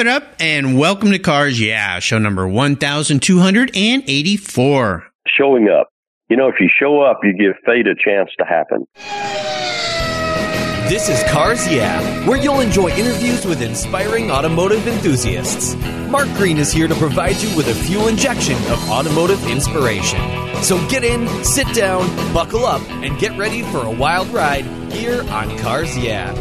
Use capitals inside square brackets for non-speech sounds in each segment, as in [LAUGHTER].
it up and welcome to Cars Yeah, show number 1284. Showing up. You know, if you show up, you give fate a chance to happen. This is Cars Yeah, where you'll enjoy interviews with inspiring automotive enthusiasts. Mark Green is here to provide you with a fuel injection of automotive inspiration. So get in, sit down, buckle up, and get ready for a wild ride here on Cars Yeah.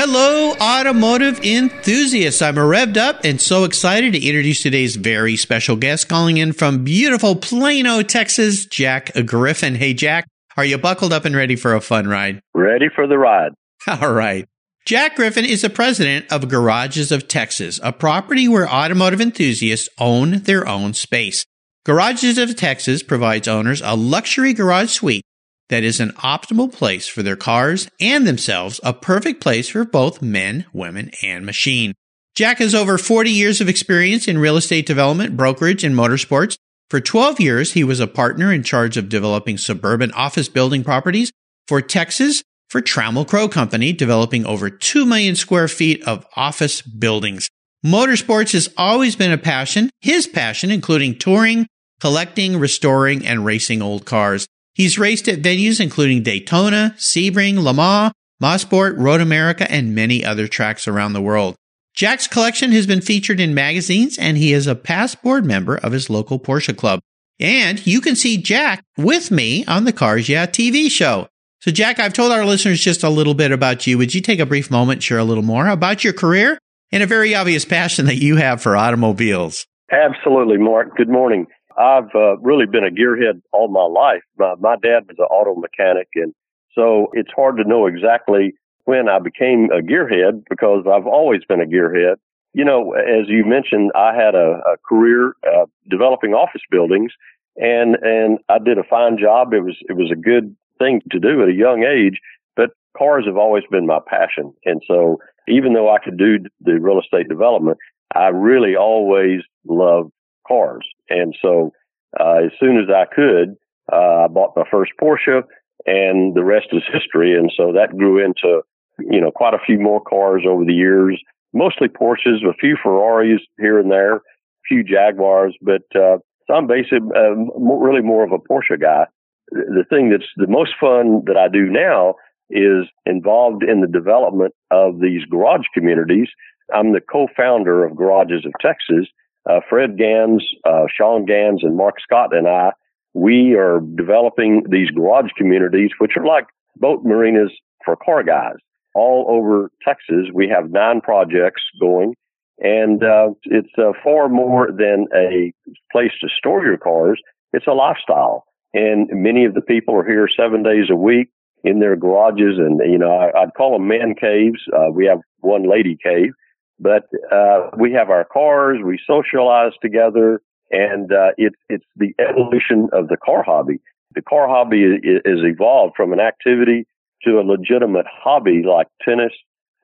Hello, automotive enthusiasts. I'm revved up and so excited to introduce today's very special guest calling in from beautiful Plano, Texas, Jack Griffin. Hey, Jack, are you buckled up and ready for a fun ride? Ready for the ride. [LAUGHS] All right. Jack Griffin is the president of Garages of Texas, a property where automotive enthusiasts own their own space. Garages of Texas provides owners a luxury garage suite that is an optimal place for their cars and themselves, a perfect place for both men, women, and machine. Jack has over 40 years of experience in real estate development, brokerage, and motorsports. For 12 years, he was a partner in charge of developing suburban office building properties for Texas for Trammell Crow Company, developing over 2 million square feet of office buildings. Motorsports has always been a passion, his passion, including touring, collecting, restoring, and racing old cars. He's raced at venues including Daytona, Sebring, Le Mans, Mosport, Road America, and many other tracks around the world. Jack's collection has been featured in magazines, and he is a past board member of his local Porsche club. And you can see Jack with me on the Cars Yeah TV show. So, Jack, I've told our listeners just a little bit about you. Would you take a brief moment, share a little more about your career and a very obvious passion that you have for automobiles? Absolutely, Mark. Good morning. I've uh, really been a gearhead all my life. My, my dad was an auto mechanic, and so it's hard to know exactly when I became a gearhead because I've always been a gearhead. You know, as you mentioned, I had a, a career uh, developing office buildings, and and I did a fine job. It was it was a good thing to do at a young age, but cars have always been my passion, and so even though I could do the real estate development, I really always loved cars. And so, uh, as soon as I could, uh, I bought my first Porsche and the rest is history. And so that grew into, you know, quite a few more cars over the years, mostly Porsches, a few Ferraris here and there, a few Jaguars, but, uh, so I'm basically uh, really more of a Porsche guy. The thing that's the most fun that I do now is involved in the development of these garage communities. I'm the co-founder of Garages of Texas, uh, Fred Gans, uh, Sean Gans, and Mark Scott and I, we are developing these garage communities, which are like boat marinas for car guys all over Texas. We have nine projects going, and uh, it's uh, far more than a place to store your cars. It's a lifestyle, and many of the people are here seven days a week in their garages, and you know I, would call them man caves. Uh, we have one lady cave, but uh, we have our cars, we socialize together, and uh, it's it's the evolution of the car hobby. The car hobby is, evolved from an activity to a legitimate hobby like tennis,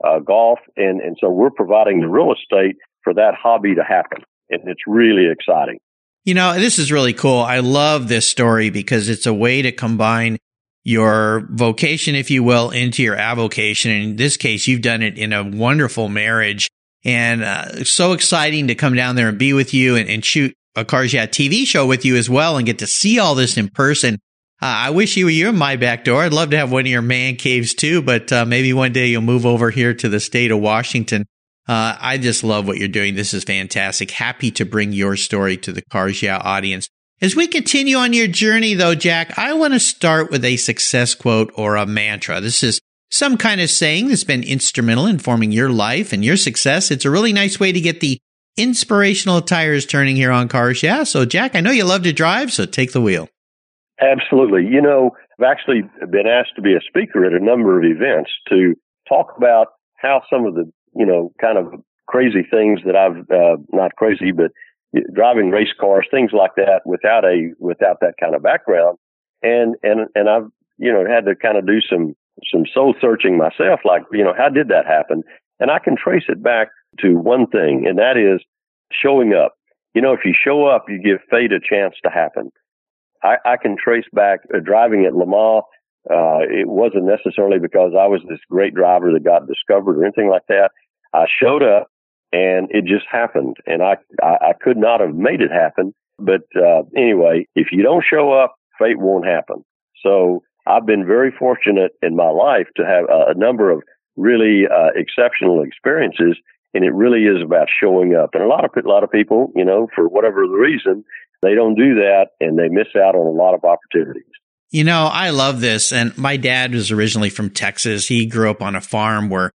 uh, golf, and and so we're providing the real estate for that hobby to happen, and it's really exciting. You know, this is really cool. I love this story because it's a way to combine your vocation, if you will, into your avocation. In this case, you've done it in a wonderful marriage and uh, so exciting to come down there and be with you and, and shoot a Cars Yeah TV show with you as well and get to see all this in person. Uh, I wish you were here in my back door. I'd love to have one of your man caves too, but uh, maybe one day you'll move over here to the state of Washington. Uh, I just love what you're doing. This is fantastic. Happy to bring your story to the Cars Yeah audience. As we continue on your journey though, Jack, I want to start with a success quote or a mantra. This is some kind of saying that's been instrumental in forming your life and your success. It's a really nice way to get the inspirational tires turning here on Cars Yeah. So, Jack, I know you love to drive, so take the wheel. Absolutely. You know, I've actually been asked to be a speaker at a number of events to talk about how some of the, you know, kind of crazy things that I've, uh, not crazy, but driving race cars, things like that without a, without that kind of background. And, and, and I've, you know, had to kind of do some some soul searching myself, like, you know, how did that happen? And I can trace it back to one thing, and that is showing up. You know, if you show up, you give fate a chance to happen. I, I can trace back uh, driving at Le Mans. Uh, it wasn't necessarily because I was this great driver that got discovered or anything like that. I showed up and it just happened and I, I, I could not have made it happen. But, uh, anyway, if you don't show up, fate won't happen. So I've been very fortunate in my life to have a, a number of really, uh, exceptional experiences. And it really is about showing up. And a lot of, a lot of people, you know, for whatever the reason, they don't do that and they miss out on a lot of opportunities. You know, I love this. And my dad was originally from Texas. He grew up on a farm where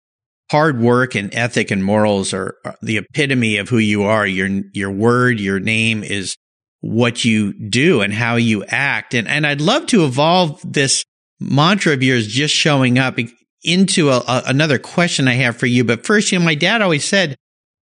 hard work and ethic and morals are, are, the epitome of who you are. Your, your word, your name is what you do and how you act. And, and I'd love to evolve this mantra of yours, just showing up into a, a, another question I have for you. But first, you know, my dad always said,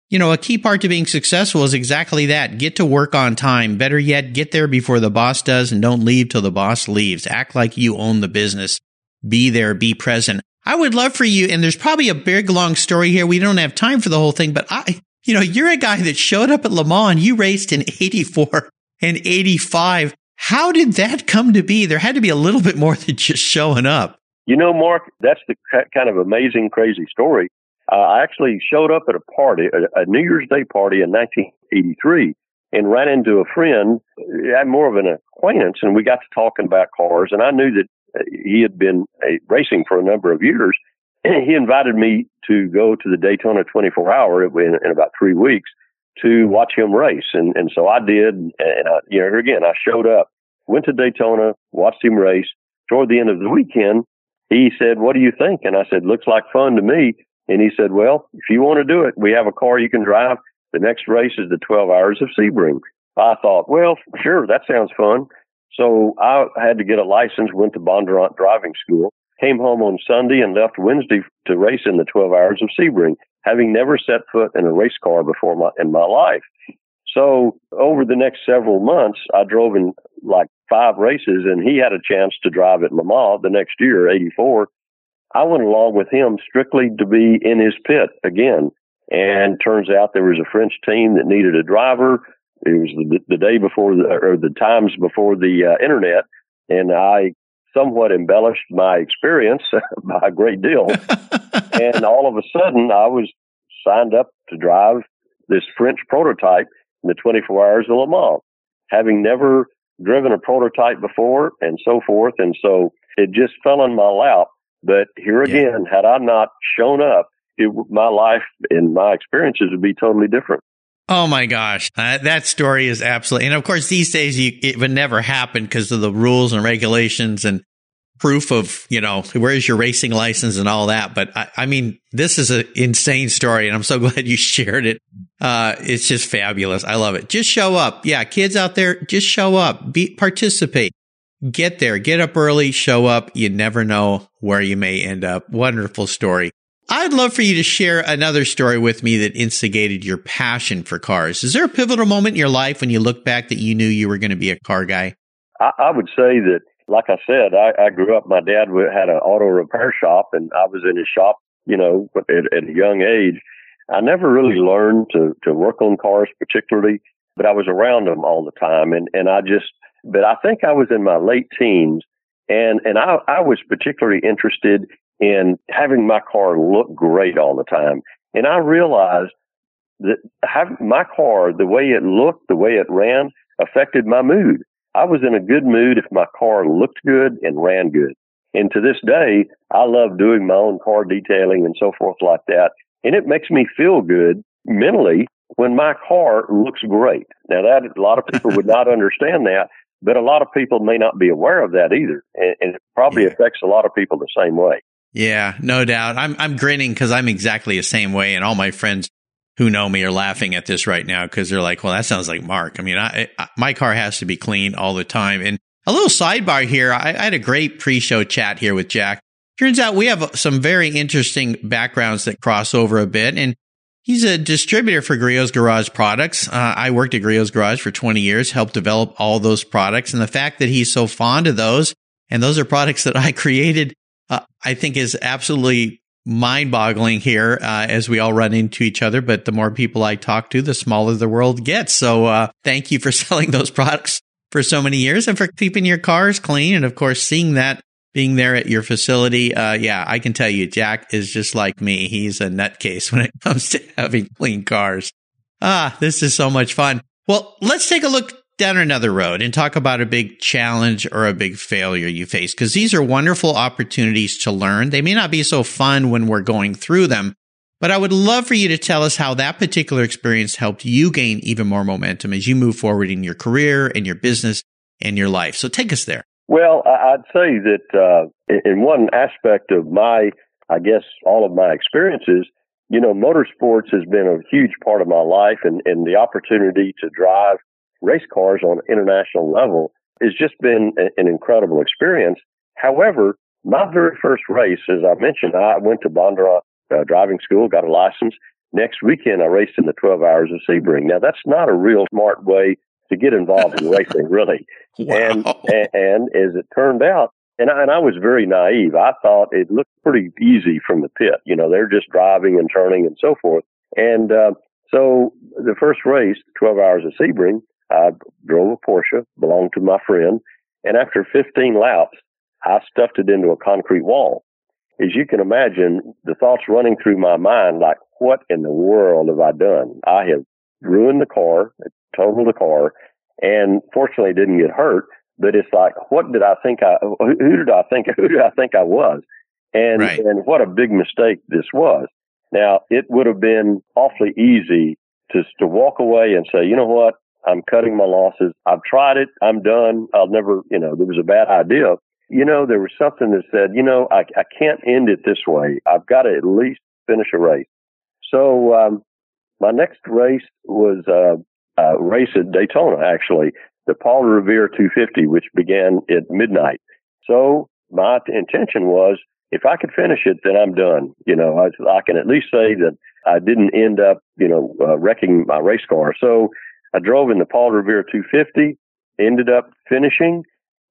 you know, a key part to being successful is exactly that. Get to work on time. Better yet, get there before the boss does and don't leave till the boss leaves. Act like you own the business. Be there, be present. I would love for you, and there's probably a big long story here. We don't have time for the whole thing, but I, you know, you're a guy that showed up at Le Mans. You raced in 84 and 85. How did that come to be? There had to be a little bit more [LAUGHS] than just showing up. You know, Mark, that's the kind of amazing, crazy story. Uh, I actually showed up at a party, a, a New Year's Day party in 1983 and ran into a friend, had more of an acquaintance, and we got to talking about cars. And I knew that uh, he had been uh, racing for a number of years. [CLEARS THROAT] he invited me to go to the Daytona 24 hour in, in about three weeks to watch him race. And, and so I did. And I, you know, again, I showed up, went to Daytona, watched him race. Toward the end of the weekend, he said, what do you think? And I said, looks like fun to me. And he said, well, if you want to do it, we have a car you can drive. The next race is the 12 hours of Sebring. I thought, well, sure, that sounds fun. So I had to get a license, went to Bondurant driving school, came home on Sunday and left Wednesday to race in the 12 hours of Sebring, having never set foot in a race car before my, in my life. So over the next several months, I drove in like five races and he had a chance to drive at Le the next year, 84. I went along with him strictly to be in his pit again. And turns out there was a French team that needed a driver. It was the, the day before the, or the times before the uh, internet. And I somewhat embellished my experience [LAUGHS] by a great deal. [LAUGHS] and all of a sudden I was signed up to drive this French prototype in the 24 hours of Le Mans, having never driven a prototype before and so forth. And so it just fell in my lap but here again, yeah. had I not shown up, it, my life and my experiences would be totally different. Oh my gosh, uh, that story is absolutely, and of course these days you, it would never happen because of the rules and regulations and proof of you know where's your racing license and all that. But I, I mean, this is an insane story, and I'm so [LAUGHS] glad you shared it. Uh, it's just fabulous. I love it. Just show up, yeah, kids out there, just show up, be participate get there, get up early, show up. You never know where you may end up. Wonderful story. I'd love for you to share another story with me that instigated your passion for cars. Is there a pivotal moment in your life when you look back that you knew you were going to be a car guy? I, I would say that, like I said, I, I grew up, my dad had an auto repair shop and I was in his shop, you know, at, at a young age. I never really learned to, to work on cars particularly, but I was around them all the time. And, and I just, but I think I was in my late teens and, and I, I was particularly interested in having my car look great all the time. And I realized that having my car, the way it looked, the way it ran affected my mood. I was in a good mood if my car looked good and ran good. And to this day, I love doing my own car detailing and so forth like that. And it makes me feel good mentally when my car looks great. Now that a lot of [LAUGHS] people would not understand that, but a lot of people may not be aware of that either. And, and it probably yeah. affects a lot of people the same way. Yeah, no doubt. I'm, I'm grinning because I'm exactly the same way. And all my friends who know me are laughing at this right now because they're like, well, that sounds like Mark. I mean, I, I, my car has to be clean all the time. And a little sidebar here. I, I had a great pre show chat here with Jack. Turns out we have some very interesting backgrounds that cross over a bit. And He's a distributor for Griot's Garage products. Uh, I worked at Griot's Garage for 20 years, helped develop all those products. And the fact that he's so fond of those, and those are products that I [LAUGHS] created, uh, I think is absolutely mind boggling here uh, as we all run into each other. But the more people I talk to, the smaller the world gets. So uh, thank you for [LAUGHS] selling those products for so many years and for keeping your cars clean. And of course, seeing that being there at your facility. Uh, yeah, I can tell you, Jack is just like me. He's a nutcase [LAUGHS] when it comes to having clean cars. Ah, this is so much fun. Well, let's take a look down another road and talk about a big challenge or a big failure you face because these are wonderful opportunities to learn. They may not be so fun when we're going through them, but I would love for you to tell us how that particular experience helped you gain even more momentum as you move forward in your career and your business and your life. So take us there. Well, I'd say that uh, in one aspect of my, I guess, all of my experiences, you know, motorsports has been a huge part of my life, and, and the opportunity to drive race cars on an international level has just been an incredible experience. However, my very first race, as I mentioned, I went to Bondurant uh, driving school, got a license. Next weekend, I raced in the 12 hours of Sebring. Now, that's not a real smart way to get involved in racing, really. [LAUGHS] Wow. And, and, and as it turned out, and I, and I was very naive. I thought it looked pretty easy from the pit. You know, they're just driving and turning and so forth. And uh, so the first race, 12 hours of Sebring, I drove a Porsche, belonged to my friend. And after 15 laps, I stuffed it into a concrete wall. As you can imagine, the thoughts running through my mind, like, what in the world have I done? I have ruined the car, totaled the car, and fortunately didn't get hurt. But it's like, what did I think I, who did I think, [LAUGHS] who did I think I was? And, Right. and what a big mistake this was. Now, it would have been awfully easy to, to walk away and say, you know what? I'm cutting my losses. I've tried it. I'm done. I'll never, you know, there was a bad idea. You know, there was something that said, you know, I, I can't end it this way. I've got to at least finish a race. So, um, my next race was, uh, a race at Daytona, actually, the Paul Revere 250, which began at midnight. So my intention was, if I could finish it, then I'm done. You know, I, I can at least say that I didn't end up, you know, uh, wrecking my race car. So I drove in the Paul Revere 250, ended up finishing,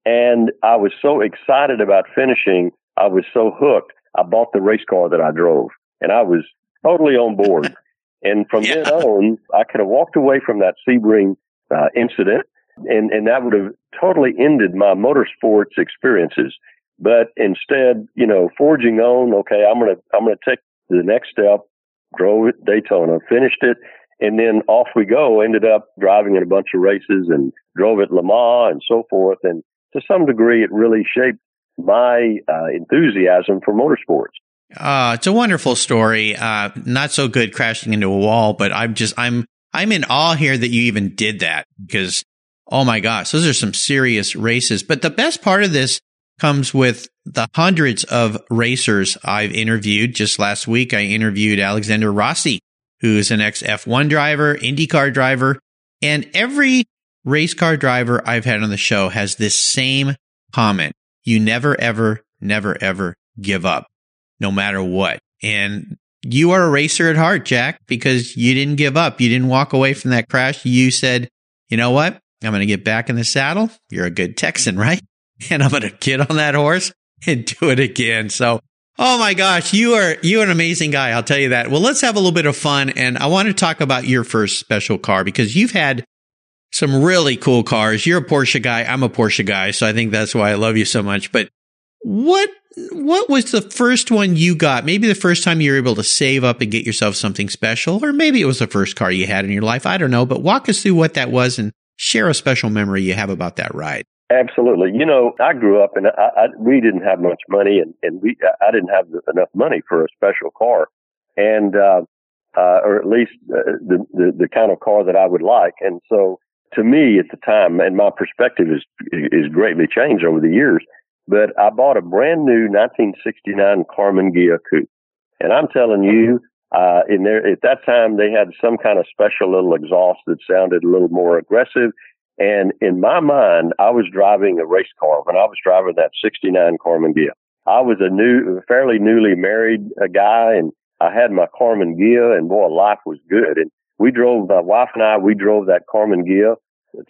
and I was so excited about finishing. I was so hooked. I bought the race car that I drove, and I was totally on board. [LAUGHS] and from Yeah. then on, I could have walked away from that Sebring uh, incident, and and that would have totally ended my motorsports experiences. But instead, you know, forging on, okay, I'm gonna I'm gonna take the next step. Drove at Daytona, finished it, and then off we go. Ended up driving in a bunch of races and drove at Le Mans and so forth. And to some degree, it really shaped my uh, enthusiasm for motorsports. Uh, it's a wonderful story. Uh, not so good crashing into a wall, but I'm just, I'm, I'm in awe here that you even did that because, oh my gosh, those are some serious races. But the best part of this comes with the hundreds of racers I've interviewed. Just last week, I interviewed Alexander Rossi, who's an ex F1 driver, IndyCar driver, and every race car driver I've had on the show has this same comment. You never, ever, never, ever give up no matter what. And you are a racer at heart, Jack, because you didn't give up. You didn't walk away from that crash. You said, you know what? I'm going to get back in the saddle. You're a good Texan, right? [LAUGHS] And I'm going to get on that horse and do it again. So, oh my gosh, you are, you are an amazing guy. I'll tell you that. Well, let's have a little bit of fun. And I want to talk about your first special car because you've had some really cool cars. You're a Porsche guy. I'm a Porsche guy. So I think that's why I love you so much. But what what was the first one you got? Maybe the first time you were able to save up and get yourself something special, or maybe it was the first car you had in your life. I don't know, but walk us through what that was and share a special memory you have about that ride. Absolutely. You know, I grew up and I, I, we didn't have much money and, and we, I didn't have enough money for a special car and, uh, uh, or at least uh, the, the, the kind of car that I would like. And so to me at the time, and my perspective is, is greatly changed over the years, but I bought a brand new 1969 Karmann Ghia coupe. And I'm telling you, uh, in there, at that time, they had some kind of special little exhaust that sounded a little more aggressive. And in my mind, I was driving a race car when I was driving that 69 Karmann Ghia. I was a new, fairly newly married uh, guy and I had my Karmann Ghia and boy, life was good. And we drove, my wife and I, we drove that Karmann Ghia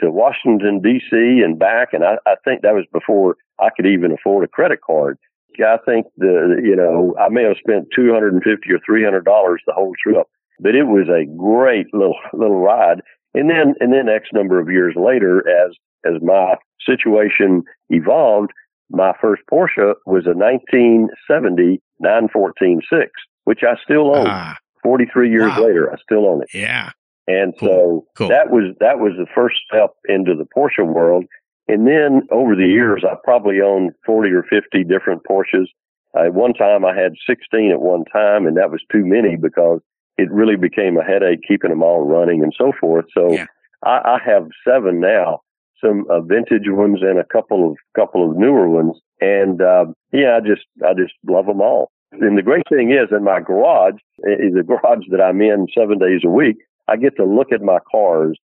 to Washington DC and back. And I, I think that was before I could even afford a credit card. I think the, you know, I may have spent 250 or $300 the whole trip, but it was a great little, little ride. And then, and then X number of years later, as, as my situation evolved, my first Porsche was a 1970 914 6, which I still own. Ah, 43 years wow. later, I still own it. Yeah. And cool. so cool. that was that was the first step into the Porsche world. And then over the years, I probably owned 40 or 50 different Porsches. Uh, at one time, I had 16 at one time, and that was too many because it really became a headache keeping them all running and so forth. So yeah. I, I have seven now, some uh, vintage ones and a couple of couple of newer ones. And uh, yeah, I just I just love them all. And the great thing is, in my garage, the garage that I'm in seven days a week. I get to look at my cars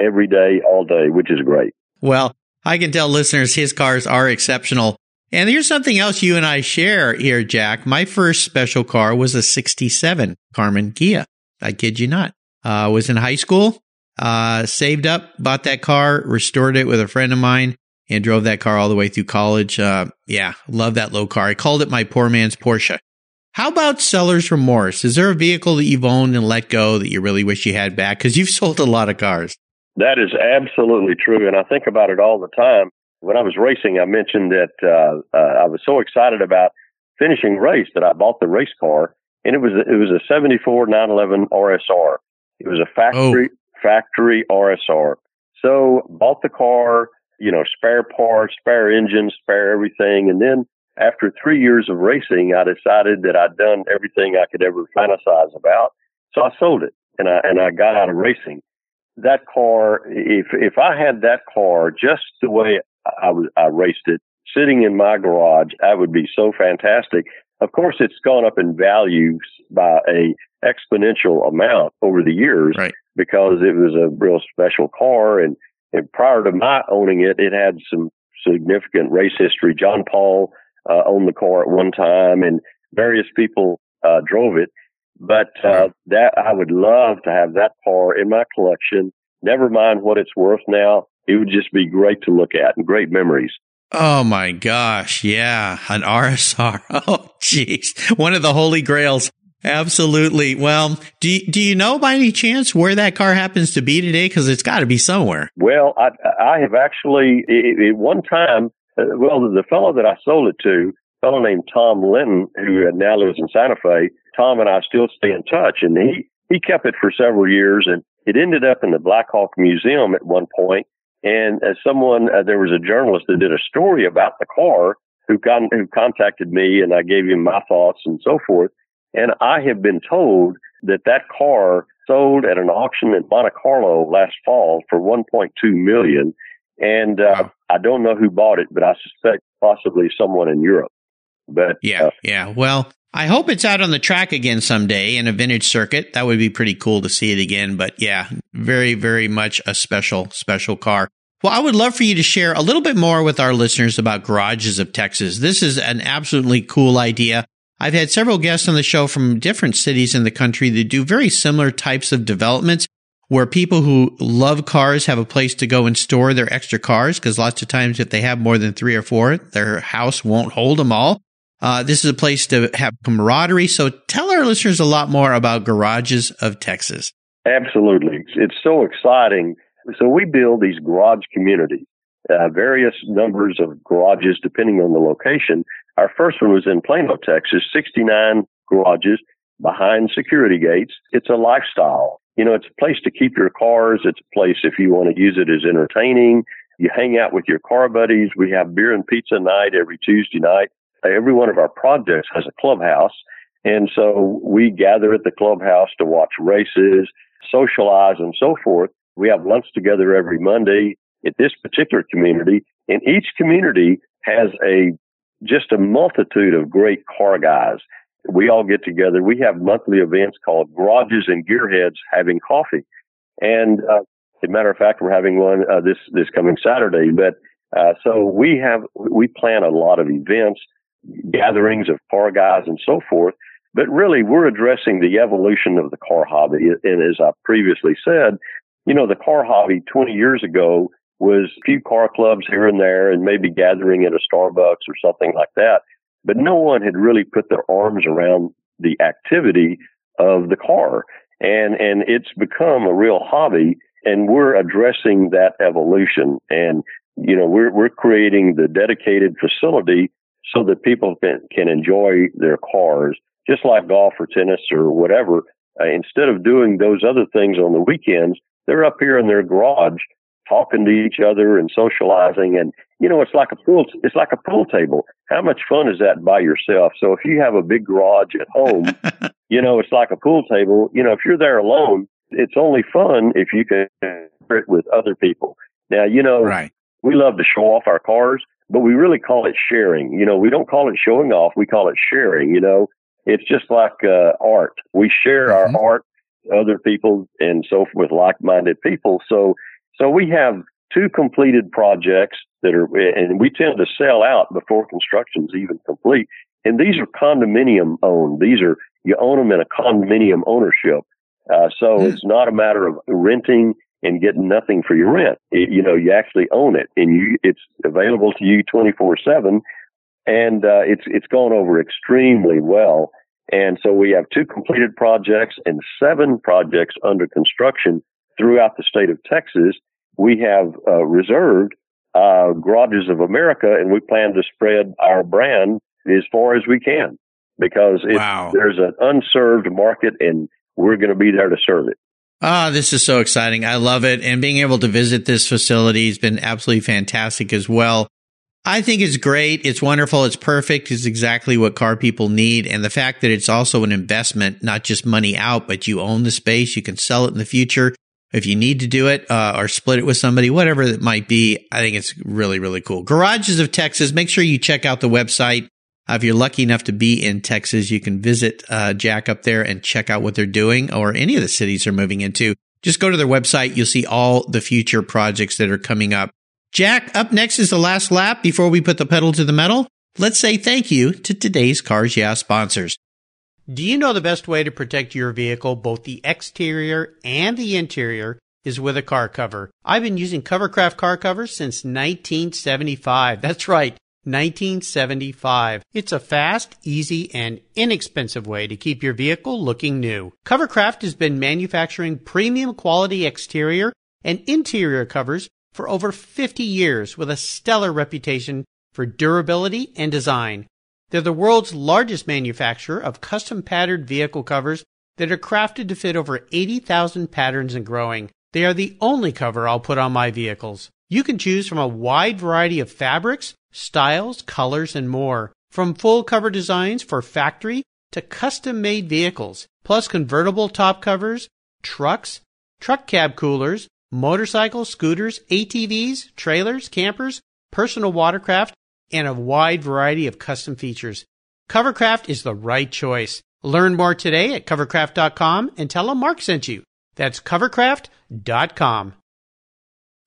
every day, all day, which is great. Well, I can tell listeners his cars are exceptional. And here's something else you and I share here, Jack. My first special car was a 67 Karmann Ghia. I kid you not. I uh, was in high school, uh, saved up, bought that car, restored it with a friend of mine, and drove that car all the way through college. Uh, yeah, love that low car. I called it my poor man's Porsche. How about seller's remorse? Is there a vehicle that you've owned and let go that you really wish you had back? Because you've sold a lot of cars. That is absolutely true. And I think about it all the time. When I was racing, I mentioned that uh, uh, I was so excited about finishing race that I bought the race car, and it was it was a '74 911 RSR. It was a factory oh. factory RSR. So bought the car, you know, spare parts, spare engine, spare everything, and then after three years of racing, I decided that I'd done everything I could ever fantasize about. So I sold it and I, and I got out of racing. That car, if, if I had that car just the way I was, I raced it sitting in my garage, that would be so fantastic. Of course, it's gone up in value by a exponential amount over the years right. because it was a real special car. And, and prior to my owning it, it had some significant race history. John Paul uh, owned the car at one time, and various people uh, drove it. But uh, that I would love to have that car in my collection. Never mind what it's worth now. It would just be great to look at and great memories. Oh my gosh, yeah, an RSR. [LAUGHS] Oh, jeez, one of the holy grails. Absolutely. Well, do you, do you know by any chance where that car happens to be today? Because it's got to be somewhere. Well, I, I have actually at one time uh, well, the fellow that I sold it to, a fellow named Tom Linton, who now lives in Santa Fe, Tom and I still stay in touch, and he he kept it for several years, and it ended up in the Blackhawk Museum at one point. And as someone, uh, there was a journalist that did a story about the car who con- who contacted me, and I gave him my thoughts and so forth. And I have been told that that car sold at an auction in Monte Carlo last fall for 1.2 million. And uh, I don't know who bought it, but I suspect possibly someone in Europe. But yeah, uh, yeah. Well, I hope it's out on the track again someday in a vintage circuit. That would be pretty cool to see it again. But yeah, very, very much a special, special car. Well, I would love for you to share a little bit more with our listeners about Garages of Texas. This is an absolutely cool idea. I've had several guests on the show from different cities in the country that do very similar types of developments where people who love cars have a place to go and store their extra cars because lots of times if they have more than three or four, their house won't hold them all. Uh, this is a place to have camaraderie. So tell our listeners a lot more about Garages of Texas. Absolutely. It's so exciting. So we build these garage communities, uh, various numbers of garages depending on the location. Our first one was in Plano, Texas, 69 garages behind security gates. It's a lifestyle you know, it's a place to keep your cars. It's a place if you want to use it as entertaining. You hang out with your car buddies. We have beer and pizza night every Tuesday night. Every one of our projects has a clubhouse. And so we gather at the clubhouse to watch races, socialize and so forth. We have lunch together every Monday at this particular community and each community has a just a multitude of great car guys we all get together. We have monthly events called Garages and Gearheads Having Coffee. And uh, as a matter of fact, we're having one uh, this this coming Saturday. But uh, so we have we plan a lot of events, gatherings of car guys and so forth. But really, we're addressing the evolution of the car hobby. And as I previously said, you know, the car hobby 20 years ago was a few car clubs here and there, and maybe gathering at a Starbucks or something like that but no one had really put their arms around the activity of the car. And, and it's become a real hobby. and we're addressing that evolution. And you know, we're we're creating the dedicated facility so that people can, can enjoy their cars, just like golf or tennis or whatever. Uh, instead of doing those other things on the weekends, they're up here in their garage talking to each other and socializing. And, you know, it's like a pool, it's like a pool table. How much fun is that by yourself? So if you have a big garage at home, [LAUGHS] you know, it's like a pool table. You know, if you're there alone, it's only fun if you can share it with other people. Now, you know, Right. we love to show off our cars, but we really call it sharing. You know, we don't call it showing off. We call it sharing. You know, it's just like uh, art. We share Mhm. our art other people and so forth with like-minded people. So, so we have two completed projects that are, and we tend to sell out before construction's even complete. And these are condominium owned. These are, you own them in a condominium ownership. Uh, so Hmm. it's not a matter of renting and get nothing for your rent. It, you know, you actually own it and you, it's available to you 24 seven. And, uh, it's, it's gone over extremely well. And so we have two completed projects and seven projects under construction throughout the state of Texas. We have, uh, reserved, uh, garages of America and we plan to spread our brand as far as we can because Wow. there's an unserved market and we're going to be there to serve it. Ah, this is so exciting. I love it. And being able to visit this facility has been absolutely fantastic as well. I think it's great. It's wonderful. It's perfect. It's exactly what car people need. And the fact that it's also an investment, not just money out, but you own the space. You can sell it in the future if you need to do it uh, or split it with somebody, whatever it might be. I think it's really, really cool. Garages of Texas. Make sure you check out the website. Uh, if you're lucky enough to be in Texas, you can visit uh, Jack up there and check out what they're doing or any of the cities they're moving into. Just go to their website. You'll see all the future projects that are coming up. Jack, up next is the last lap before we put the pedal to the metal. Let's say thank you to today's Cars Yeah sponsors. Do you know the best way to protect your vehicle, both the exterior and the interior, is with a car cover? I've been using Covercraft car covers since 1975. That's right. 1975. It's a fast, easy, and inexpensive way to keep your vehicle looking new. Covercraft has been manufacturing premium quality exterior and interior covers for over 50 years with a stellar reputation for durability and design. They're the world's largest manufacturer of custom patterned vehicle covers that are crafted to fit over 80,000 patterns and growing. They are the only cover I'll put on my vehicles. You can choose from a wide variety of fabrics, styles, colors, and more. From full cover designs for factory to custom made vehicles, plus convertible top covers, trucks, truck cab coolers, motorcycles, scooters, ATVs, trailers, campers, personal watercraft, and a wide variety of custom features. Covercraft is the right choice. Learn more today at covercraft.com and tell them Mark sent you. That's covercraft.com.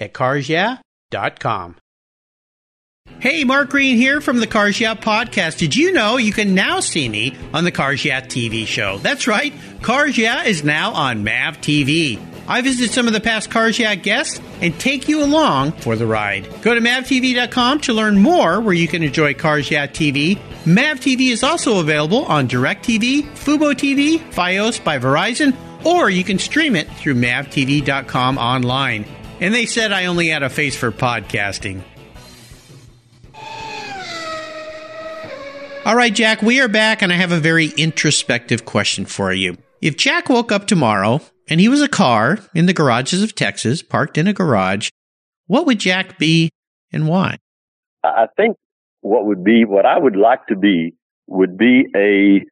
at carsyeah.com. Hey, Mark Green here from the Cars Yeah podcast. Did you know you can now see me on the Cars Yeah TV show? That's right. Cars Yeah is now on MAV TV. I visit some of the past Cars Yeah guests and take you along for the ride. Go to mavtv.com to learn more where you can enjoy Cars Yeah TV. MAV TV is also available on DirecTV, Fubo TV, Fios by Verizon, or you can stream it through mavtv.com online. And they said I only had a face for podcasting. All right, Jack, we are back, and I have a very introspective question for you. If Jack woke up tomorrow and he was a car in the garages of Texas, parked in a garage, what would Jack be and why? I think what would be, what I would like to be, would be a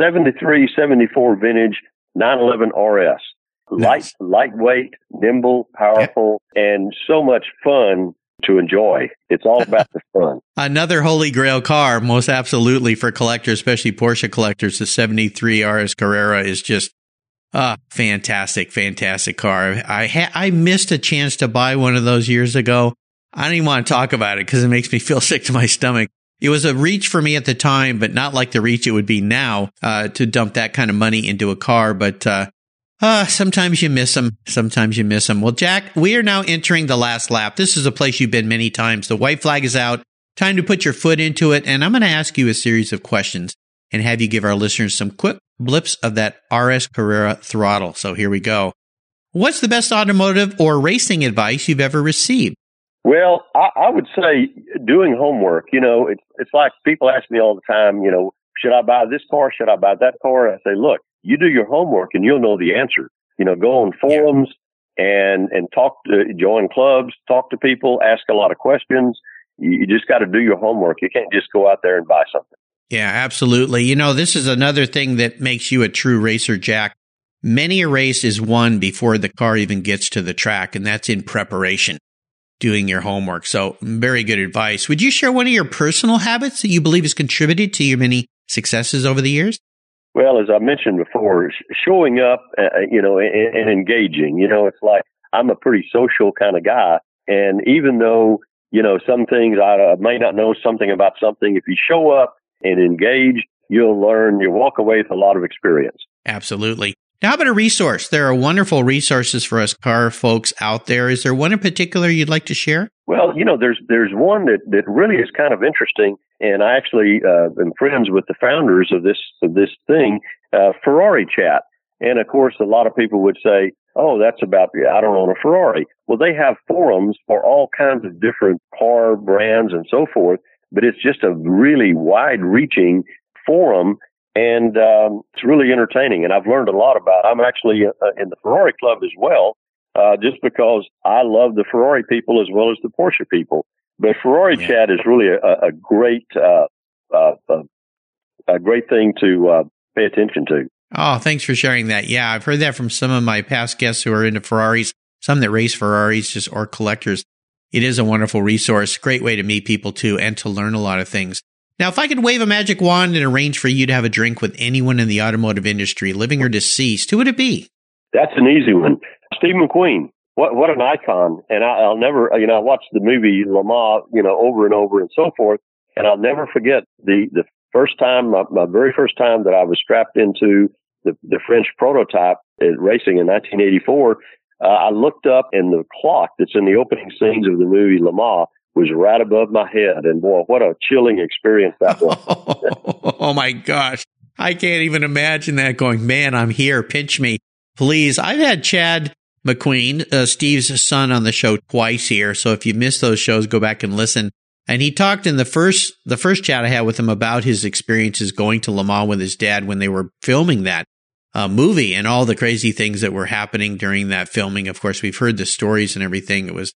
73, 74 vintage 911 RS. Light, Nice. lightweight, nimble, powerful, and so much fun to enjoy. It's all about the fun. [LAUGHS] Another holy grail car, most absolutely for collectors, especially Porsche collectors. The 73 RS Carrera is just Ah, fantastic, fantastic car. I ha- I missed a chance to buy one of those years ago. I don't even want to talk about it because it makes me feel [LAUGHS] sick to my stomach. It was a reach for me at the time, but not like the reach it would be now uh, to dump that kind of money into a car. But uh, uh, sometimes you miss them. Sometimes you miss them. Well, Jack, we are now entering the last lap. This is a place you've been many times. The white flag is out. Time to put your foot into it. And I'm going to ask you a series of questions and have you give our listeners some quick blips of that RS Carrera throttle. So here we go. What's the best automotive or racing advice you've ever received? Well, I, I would say doing homework. You know, it's it's like people ask me all the time. You know, should I buy this car? Should I buy that car? I say, look, you do your homework and you'll know the answer. You know, go on forums yeah. and and talk to join clubs, talk to people, ask a lot of questions. You, you just got to do your homework. You can't just go out there and buy something. Yeah, absolutely. You know, this is another thing that makes you a true racer, Jack. Many a race is won before the car even gets to the track, and that's in preparation doing your homework. So very good advice. Would you share one of your personal habits that you believe has contributed to your many successes over the years? Well, as I mentioned before, showing up, uh, uh, you know, and, and engaging, you know, it's like I'm a pretty social kind of guy. And even though, you know, some things I may not know something about something, if you show up and engage, you'll learn, you'll walk away with a lot of experience. Absolutely. Now, how about a resource? There are wonderful resources for us car folks out there. Is there one in particular you'd like to share? Well, you know, there's there's one that, that really is kind of interesting, and I actually uh, am friends with the founders of this of this thing, uh, Ferrari Chat. And of course, a lot of people would say, "Oh, that's about I don't own a Ferrari." Well, they have forums for all kinds of different car brands and so forth, but it's just a really wide-reaching forum and um, it's really entertaining. And I've learned a lot about. I'm actually uh, in the Ferrari Club as well, uh, just because I love the Ferrari people as well as the Porsche people. But Ferrari yeah. Chat is really a, a great, uh, uh, uh, a great thing to uh, pay attention to. Oh, thanks for sharing that. Yeah, I've heard that from some of my past guests who are into Ferraris, some that race Ferraris, just or collectors. It is a wonderful resource, great way to meet people too, and to learn a lot of things. Now, if I could wave a magic wand and arrange for you to have a drink with anyone in the automotive industry, living or deceased, who would it be? That's an easy one. Steve McQueen. What what an icon! And I, will never, you know, I watched the movie Le Mans, you know, over and over and so forth, and I'll never forget the the first time, my, my very first time that I was strapped into the the French prototype at racing in 1984. Uh, I looked up, and the clock that's in the opening scenes of the movie Le Mans was right above my head. And boy, what a chilling experience that was. [LAUGHS] oh my gosh. I can't even imagine that going, man, I'm here. Pinch me, please. I've had Chad McQueen, uh, Steve's son on the show twice here. So if you missed those shows, go back and listen. And he talked in the first, the first chat I had with him about his experiences going to Le Mans with his dad when they were filming that uh, movie and all the crazy things that were happening during that filming. Of course, we've heard the stories and everything. It was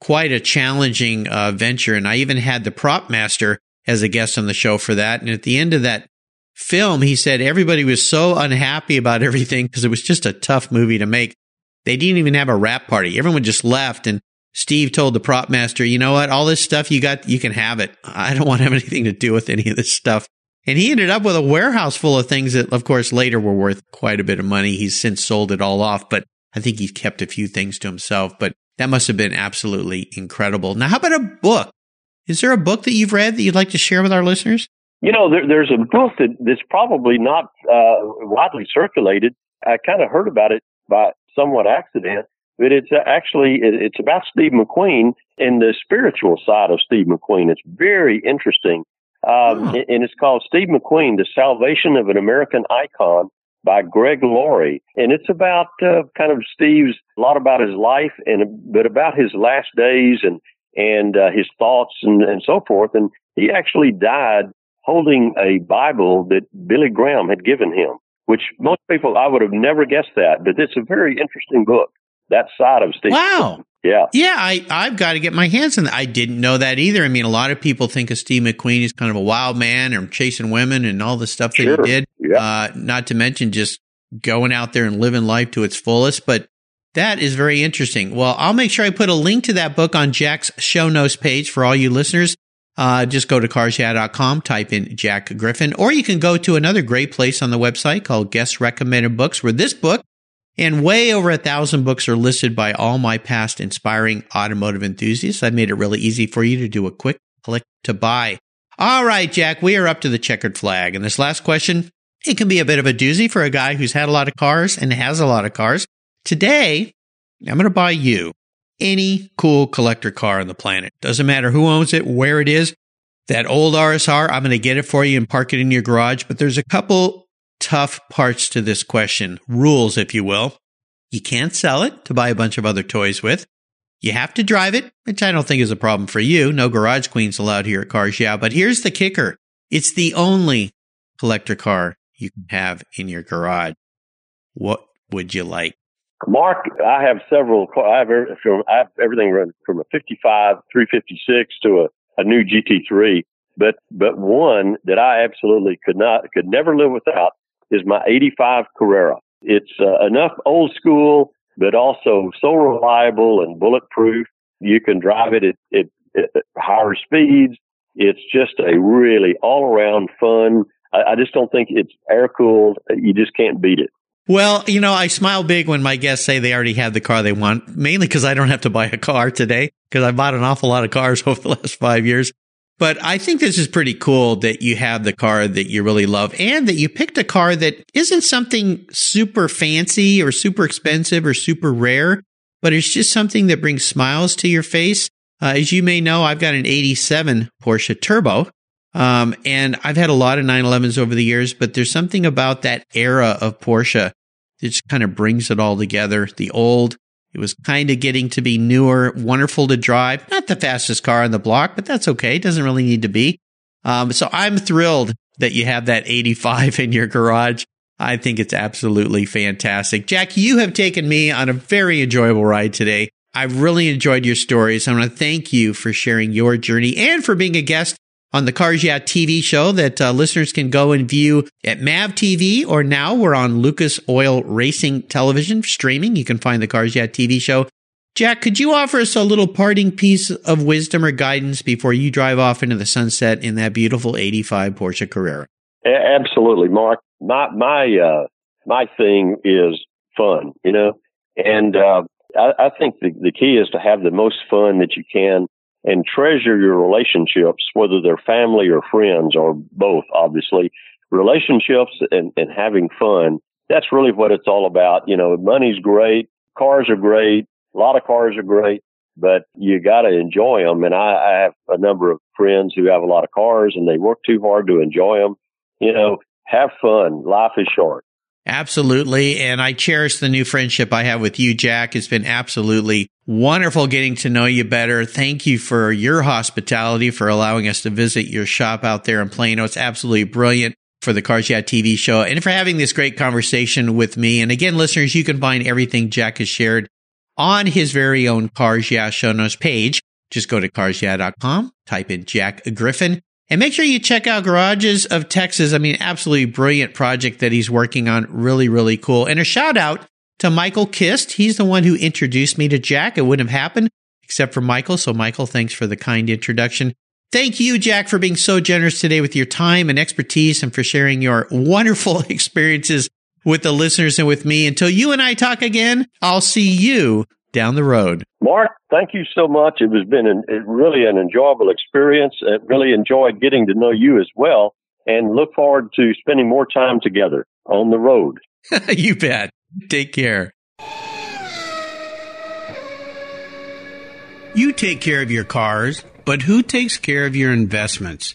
quite a challenging uh, venture. And I even had the prop master as a guest on the show for that. And at the end of that film, he said everybody was so unhappy about [LAUGHS] everything because it was just a tough movie to make. They didn't even have a wrap party. Everyone just left. And Steve told the prop master, you know what? All this stuff you got, you can have it. I don't want to have anything to do with any of this stuff. And he ended up with a warehouse full of things that, of course, later were worth quite a bit of money. He's since sold it all off, but I think he kept a few things to himself. But that must have been absolutely incredible. Now, how about a book? Is there a book that you've read that you'd like to share with our listeners? You know, there, there's a book that, that's probably not uh, widely circulated. I kind of heard about it by somewhat accident, but it's actually it's about Steve McQueen and the spiritual side of Steve McQueen. It's very interesting, um, oh. and it's called Steve McQueen: The Salvation of an American Icon by Greg Laurie, and it's about uh, kind of Steve's a lot about his life and but about his last days and and uh, his thoughts and, and so forth. And he actually died holding a Bible that Billy Graham had given him, which most people I would have never guessed that, but it's a very interesting book. That side of Steve. Wow. Yeah. Yeah, I, I've got to get my hands on that. I didn't know that either. I mean, a lot of people think of Steve McQueen as kind of a wild man or chasing women and all the stuff that sure. he did. Yeah. Uh, not to mention just going out there and living life to its fullest. But that is very interesting. Well, I'll make sure I put a link to that book on Jack's show notes page for all you listeners. Uh, just go to carsyeah.com, type in Jack Griffin, or you can go to another great place on the website called Guest Recommended Books, where this book And way over a thousand books are listed by all my past inspiring automotive enthusiasts. I made it really easy for you to do a quick click to buy. All right, Jack, we are up to the checkered flag. And this last question, it can be a bit of a doozy for a guy who's had a lot of cars and has a lot of cars. Today, I'm going to buy you any cool collector car on the planet. Doesn't matter who owns it, where it is. That old RSR, I'm going to get it for you and park it in your garage. But there's a couple tough parts to this question, rules, if you will. You can't sell it to buy a bunch of other toys with. You have to drive it, which I don't think is a problem for you. No garage queens allowed here at Cars Yeah. But here's the kicker. It's the only collector car you can have in your garage. What would you like? Mark, I have several. I have, I have everything from a 55, 356 to a, a new GT3. But but one that I absolutely could not could never live without is my 85 Carrera. It's uh, enough old school, but also so reliable and bulletproof. You can drive it at, at, at higher speeds. It's just a really all around fun. I, I just don't think it's air cooled. You just can't beat it. Well, you know, I smile big when my guests say they already have the car they want, mainly because I don't have to buy a car today because I bought an awful lot of cars [LAUGHS] over the last five years. But I think this is pretty cool that you have the car that you really love and that you picked a car that isn't something super fancy or super expensive or super rare, but it's just something that brings smiles to your face. Uh, as you may know, I've got an 87 Porsche Turbo. Um, and I've had a lot of 911s over the years, but there's something about that era of Porsche that just kind of brings it all together. The old, it was kind of getting to be newer, wonderful to drive. Not the fastest car on the block, but that's okay. It doesn't really need to be. Um, so I'm thrilled that you have that 85 in your garage. I think it's absolutely fantastic. Jack, you have taken me on a very enjoyable ride today. I've really enjoyed your stories. I want to thank you for sharing your journey and for being a guest on the Cars Yeah TV show that uh, listeners can go and view at Mav TV or now we're on Lucas Oil Racing Television streaming. You can find the Cars Yeah TV show. Jack, could you offer us a little parting piece of wisdom or guidance before you drive off into the sunset in that beautiful 85 Porsche Carrera? Absolutely, Mark. My my uh, my thing is fun, you know, and uh, I, I think the, the key is to have the most fun that you can and treasure your relationships, whether they're family or friends or both, obviously. Relationships and, and having fun, that's really what it's all about. You know, money's great, cars are great, a lot of cars are great, but you got to enjoy them. And I, I have a number of friends who have a lot of cars and they work too hard to enjoy them. You know, have fun. Life is short. Absolutely. And I cherish the new friendship I have with you, Jack. It's been absolutely wonderful getting to know you better. Thank you for your hospitality, for allowing us to visit your shop out there in Plano. It's absolutely brilliant for the Cars Yeah TV show and for having this great conversation with me. And again, listeners, you can find everything Jack has shared on his very own Cars Yeah show notes page. Just go to carsyeah.com, type in Jack Griffin, and make sure you check out Garages of Texas. I mean, absolutely brilliant project that he's working on. Really, really cool. And a shout out to Michael Kist. He's the one who introduced me to Jack. It wouldn't have happened except for Michael. So, Michael, thanks for the kind introduction. Thank you, Jack, for being so generous today with your time and expertise and for sharing your wonderful [LAUGHS] experiences with the listeners and with me. Until you and I talk again, I'll see you down the road. Mark, thank you so much. It has been an, really an enjoyable experience. I really enjoyed getting to know you as well and look forward to spending more time together on the road. [LAUGHS] you bet. Take care. You take care of your cars, but who takes care of your investments?